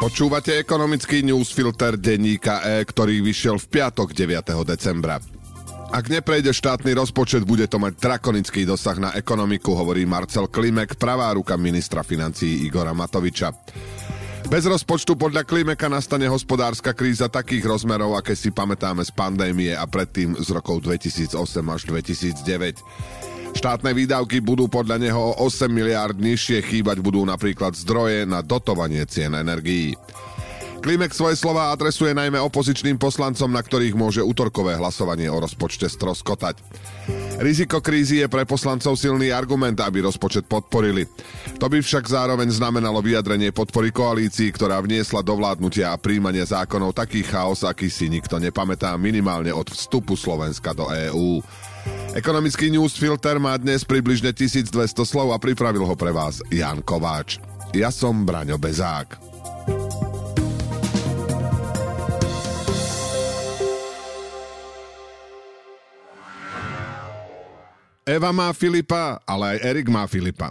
Počúvate ekonomický newsfilter denníka E, ktorý vyšiel v piatok 9. decembra. Ak neprejde štátny rozpočet, bude to mať drakonický dosah na ekonomiku, hovorí Marcel Klimek, pravá ruka ministra financií Igora Matoviča. Bez rozpočtu podľa Klimeka nastane hospodárska kríza takých rozmerov, aké si pamätáme z pandémie a predtým z rokov 2008 až 2009. Štátne výdavky budú podľa neho o 8 miliárd nižšie, chýbať budú napríklad zdroje na dotovanie cien energií. Klimek svoje slova adresuje najmä opozičným poslancom, na ktorých môže útorkové hlasovanie o rozpočte stroskotať. Riziko krízy je pre poslancov silný argument, aby rozpočet podporili. To by však zároveň znamenalo vyjadrenie podpory koalícii, ktorá vniesla do vládnutia a príjmania zákonov taký chaos, aký si nikto nepamätá minimálne od vstupu Slovenska do EÚ. Ekonomický newsfilter má dnes približne 1200 slov a pripravil ho pre vás Jan Kováč. Ja som Braňo Bezák. Eva má Filipa, ale aj Erik má Filipa.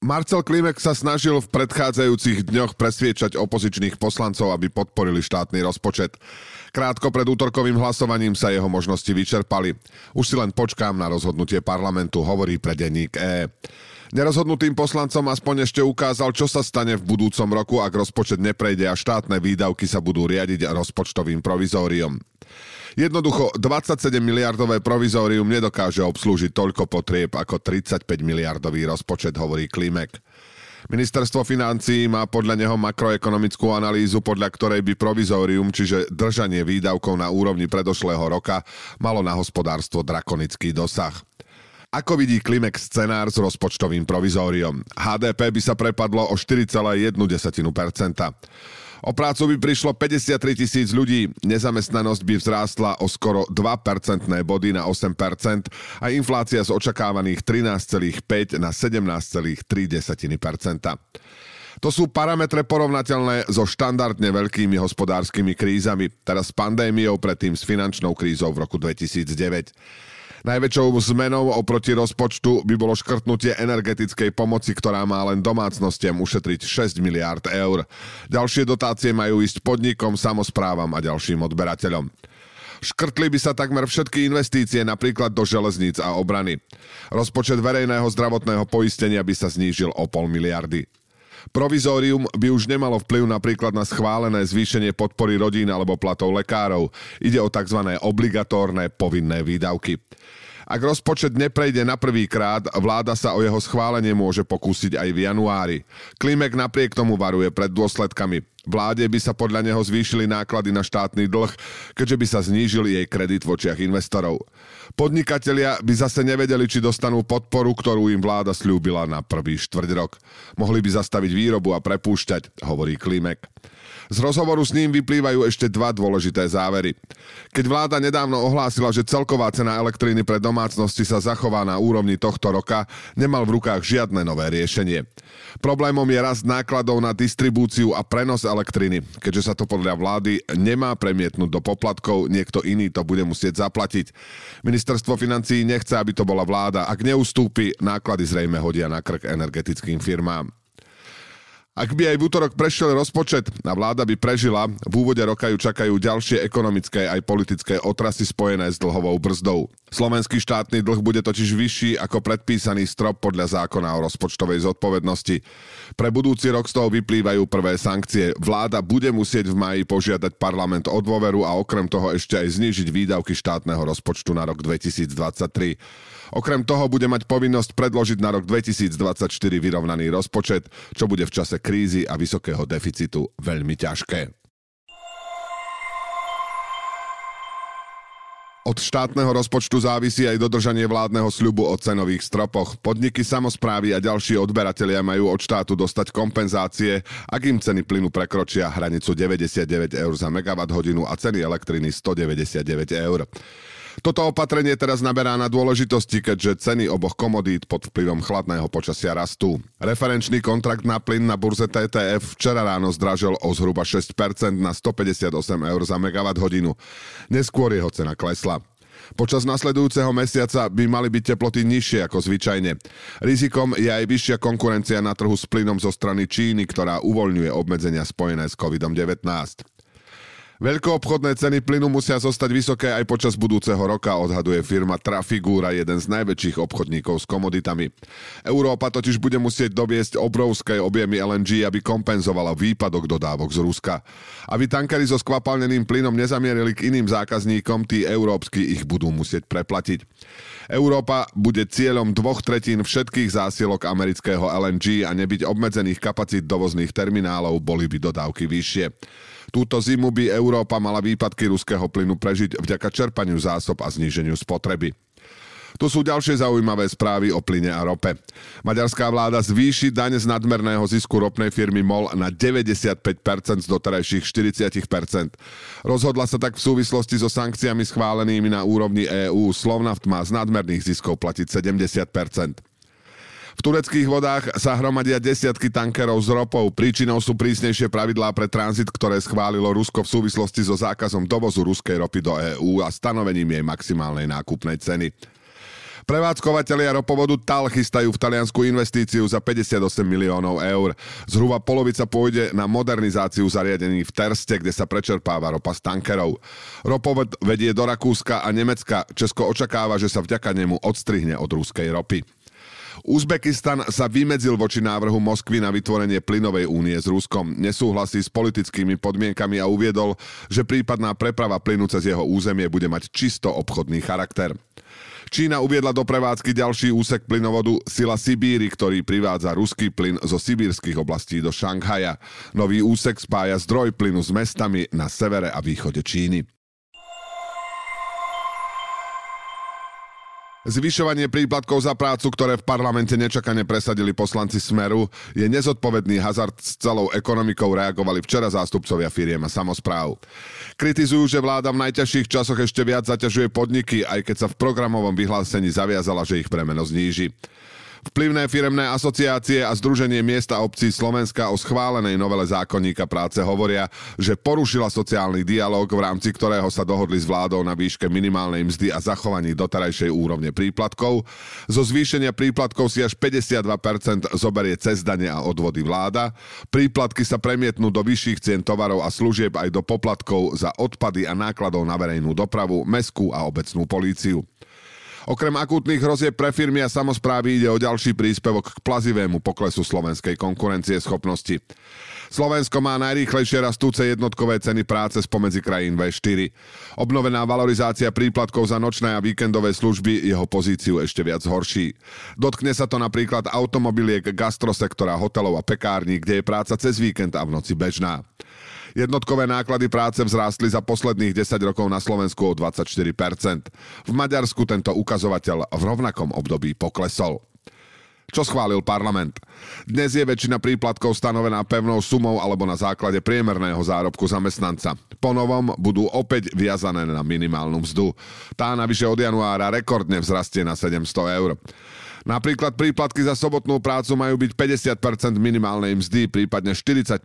Marcel Klimek sa snažil v predchádzajúcich dňoch presviečať opozičných poslancov, aby podporili štátny rozpočet. Krátko pred útorkovým hlasovaním sa jeho možnosti vyčerpali. Už si len počkám na rozhodnutie parlamentu, hovorí pre denník E. Nerozhodnutým poslancom aspoň ešte ukázal, čo sa stane v budúcom roku, ak rozpočet neprejde a štátne výdavky sa budú riadiť rozpočtovým provizóriom. Jednoducho 27 miliardové provizórium nedokáže obslúžiť toľko potrieb ako 35 miliardový rozpočet, hovorí Klimek. Ministerstvo financií má podľa neho makroekonomickú analýzu, podľa ktorej by provizórium, čiže držanie výdavkov na úrovni predošlého roka, malo na hospodárstvo drakonický dosah. Ako vidí Klimek scenár s rozpočtovým provizóriom? HDP by sa prepadlo o 4,1%. O prácu by prišlo 53 tisíc ľudí, nezamestnanosť by vzrástla o skoro 2 percentné body na 8% a inflácia z očakávaných 13,5 na 17,3 To sú parametre porovnateľné so štandardne veľkými hospodárskymi krízami, teraz s pandémiou, predtým s finančnou krízou v roku 2009. Najväčšou zmenou oproti rozpočtu by bolo škrtnutie energetickej pomoci, ktorá má len domácnostiam ušetriť 6 miliárd eur. Ďalšie dotácie majú ísť podnikom, samozprávam a ďalším odberateľom. Škrtli by sa takmer všetky investície napríklad do železníc a obrany. Rozpočet verejného zdravotného poistenia by sa znížil o pol miliardy. Provizórium by už nemalo vplyv napríklad na schválené zvýšenie podpory rodín alebo platov lekárov. Ide o tzv. obligatórne povinné výdavky. Ak rozpočet neprejde na prvý krát, vláda sa o jeho schválenie môže pokúsiť aj v januári. Klimek napriek tomu varuje pred dôsledkami. Vláde by sa podľa neho zvýšili náklady na štátny dlh, keďže by sa znížil jej kredit v očiach investorov. Podnikatelia by zase nevedeli, či dostanú podporu, ktorú im vláda slúbila na prvý štvrť rok. Mohli by zastaviť výrobu a prepúšťať, hovorí Klimek. Z rozhovoru s ním vyplývajú ešte dva dôležité závery. Keď vláda nedávno ohlásila, že celková cena elektriny pre domácnosti sa zachová na úrovni tohto roka, nemal v rukách žiadne nové riešenie. Problémom je rast nákladov na distribúciu a prenos elektriny. Keďže sa to podľa vlády nemá premietnúť do poplatkov, niekto iný to bude musieť zaplatiť. Ministerstvo financií nechce, aby to bola vláda. Ak neustúpi, náklady zrejme hodia na krk energetickým firmám. Ak by aj v útorok prešiel rozpočet a vláda by prežila, v úvode roka ju čakajú ďalšie ekonomické aj politické otrasy spojené s dlhovou brzdou. Slovenský štátny dlh bude totiž vyšší ako predpísaný strop podľa zákona o rozpočtovej zodpovednosti. Pre budúci rok z toho vyplývajú prvé sankcie. Vláda bude musieť v maji požiadať parlament o dôveru a okrem toho ešte aj znížiť výdavky štátneho rozpočtu na rok 2023. Okrem toho bude mať povinnosť predložiť na rok 2024 vyrovnaný rozpočet, čo bude v čase krízy a vysokého deficitu veľmi ťažké. Od štátneho rozpočtu závisí aj dodržanie vládneho sľubu o cenových stropoch. Podniky, samozprávy a ďalší odberatelia majú od štátu dostať kompenzácie, ak im ceny plynu prekročia hranicu 99 eur za megawatt hodinu a ceny elektriny 199 eur. Toto opatrenie teraz naberá na dôležitosti, keďže ceny oboch komodít pod vplyvom chladného počasia rastú. Referenčný kontrakt na plyn na burze TTF včera ráno zdražil o zhruba 6% na 158 eur za megawatt hodinu. Neskôr jeho cena klesla. Počas nasledujúceho mesiaca by mali byť teploty nižšie ako zvyčajne. Rizikom je aj vyššia konkurencia na trhu s plynom zo strany Číny, ktorá uvoľňuje obmedzenia spojené s COVID-19. Veľkoobchodné ceny plynu musia zostať vysoké aj počas budúceho roka, odhaduje firma Trafigura, jeden z najväčších obchodníkov s komoditami. Európa totiž bude musieť doviesť obrovské objemy LNG, aby kompenzovala výpadok dodávok z Ruska. Aby tankery so skvapalneným plynom nezamierili k iným zákazníkom, tí európsky ich budú musieť preplatiť. Európa bude cieľom dvoch tretín všetkých zásielok amerického LNG a nebyť obmedzených kapacít dovozných terminálov, boli by dodávky vyššie. Túto zimu by Európa mala výpadky ruského plynu prežiť vďaka čerpaniu zásob a zníženiu spotreby. Tu sú ďalšie zaujímavé správy o plyne a rope. Maďarská vláda zvýši daň z nadmerného zisku ropnej firmy MOL na 95% z doterajších 40%. Rozhodla sa tak v súvislosti so sankciami schválenými na úrovni EÚ. Slovnaft má z nadmerných ziskov platiť 70%. V tureckých vodách sa hromadia desiatky tankerov s ropou. Príčinou sú prísnejšie pravidlá pre tranzit, ktoré schválilo Rusko v súvislosti so zákazom dovozu ruskej ropy do EÚ a stanovením jej maximálnej nákupnej ceny. Prevádzkovateľia ropovodu TAL chystajú v Taliansku investíciu za 58 miliónov eur. Zhruba polovica pôjde na modernizáciu zariadení v Terste, kde sa prečerpáva ropa z tankerov. Ropovod vedie do Rakúska a Nemecka. Česko očakáva, že sa vďaka nemu odstrihne od ruskej ropy. Uzbekistan sa vymedzil voči návrhu Moskvy na vytvorenie plynovej únie s Ruskom. Nesúhlasí s politickými podmienkami a uviedol, že prípadná preprava plynu cez jeho územie bude mať čisto obchodný charakter. Čína uviedla do prevádzky ďalší úsek plynovodu Sila Sibíry, ktorý privádza ruský plyn zo sibírskych oblastí do Šanghaja. Nový úsek spája zdroj plynu s mestami na severe a východe Číny. Zvyšovanie príplatkov za prácu, ktoré v parlamente nečakane presadili poslanci Smeru, je nezodpovedný hazard s celou ekonomikou, reagovali včera zástupcovia firiem a samozpráv. Kritizujú, že vláda v najťažších časoch ešte viac zaťažuje podniky, aj keď sa v programovom vyhlásení zaviazala, že ich premeno zníži. Vplyvné firemné asociácie a Združenie miesta obcí Slovenska o schválenej novele zákonníka práce hovoria, že porušila sociálny dialog, v rámci ktorého sa dohodli s vládou na výške minimálnej mzdy a zachovaní doterajšej úrovne príplatkov. Zo zvýšenia príplatkov si až 52% zoberie cez dane a odvody vláda. Príplatky sa premietnú do vyšších cien tovarov a služieb aj do poplatkov za odpady a nákladov na verejnú dopravu, meskú a obecnú políciu. Okrem akútnych hrozieb pre firmy a samozprávy ide o ďalší príspevok k plazivému poklesu slovenskej konkurencie schopnosti. Slovensko má najrýchlejšie rastúce jednotkové ceny práce spomedzi krajín V4. Obnovená valorizácia príplatkov za nočné a víkendové služby jeho pozíciu ešte viac horší. Dotkne sa to napríklad automobiliek, gastrosektora, hotelov a pekární, kde je práca cez víkend a v noci bežná. Jednotkové náklady práce vzrástli za posledných 10 rokov na Slovensku o 24%. V Maďarsku tento ukazovateľ v rovnakom období poklesol čo schválil parlament. Dnes je väčšina príplatkov stanovená pevnou sumou alebo na základe priemerného zárobku zamestnanca. Po novom budú opäť viazané na minimálnu mzdu. Tá navyše od januára rekordne vzrastie na 700 eur. Napríklad príplatky za sobotnú prácu majú byť 50% minimálnej mzdy, prípadne 45%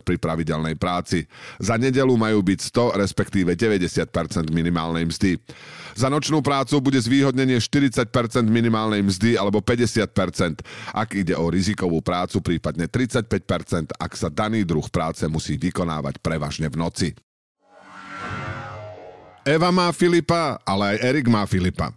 pri pravidelnej práci. Za nedelu majú byť 100, respektíve 90% minimálnej mzdy. Za nočnú prácu bude zvýhodnenie 40% minimálnej mzdy alebo 50%, ak ide o rizikovú prácu, prípadne 35%, ak sa daný druh práce musí vykonávať prevažne v noci. Eva má Filipa, ale aj Erik má Filipa.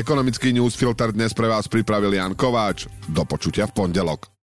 Ekonomický newsfilter dnes pre vás pripravil Jan Kováč. Do počutia v pondelok.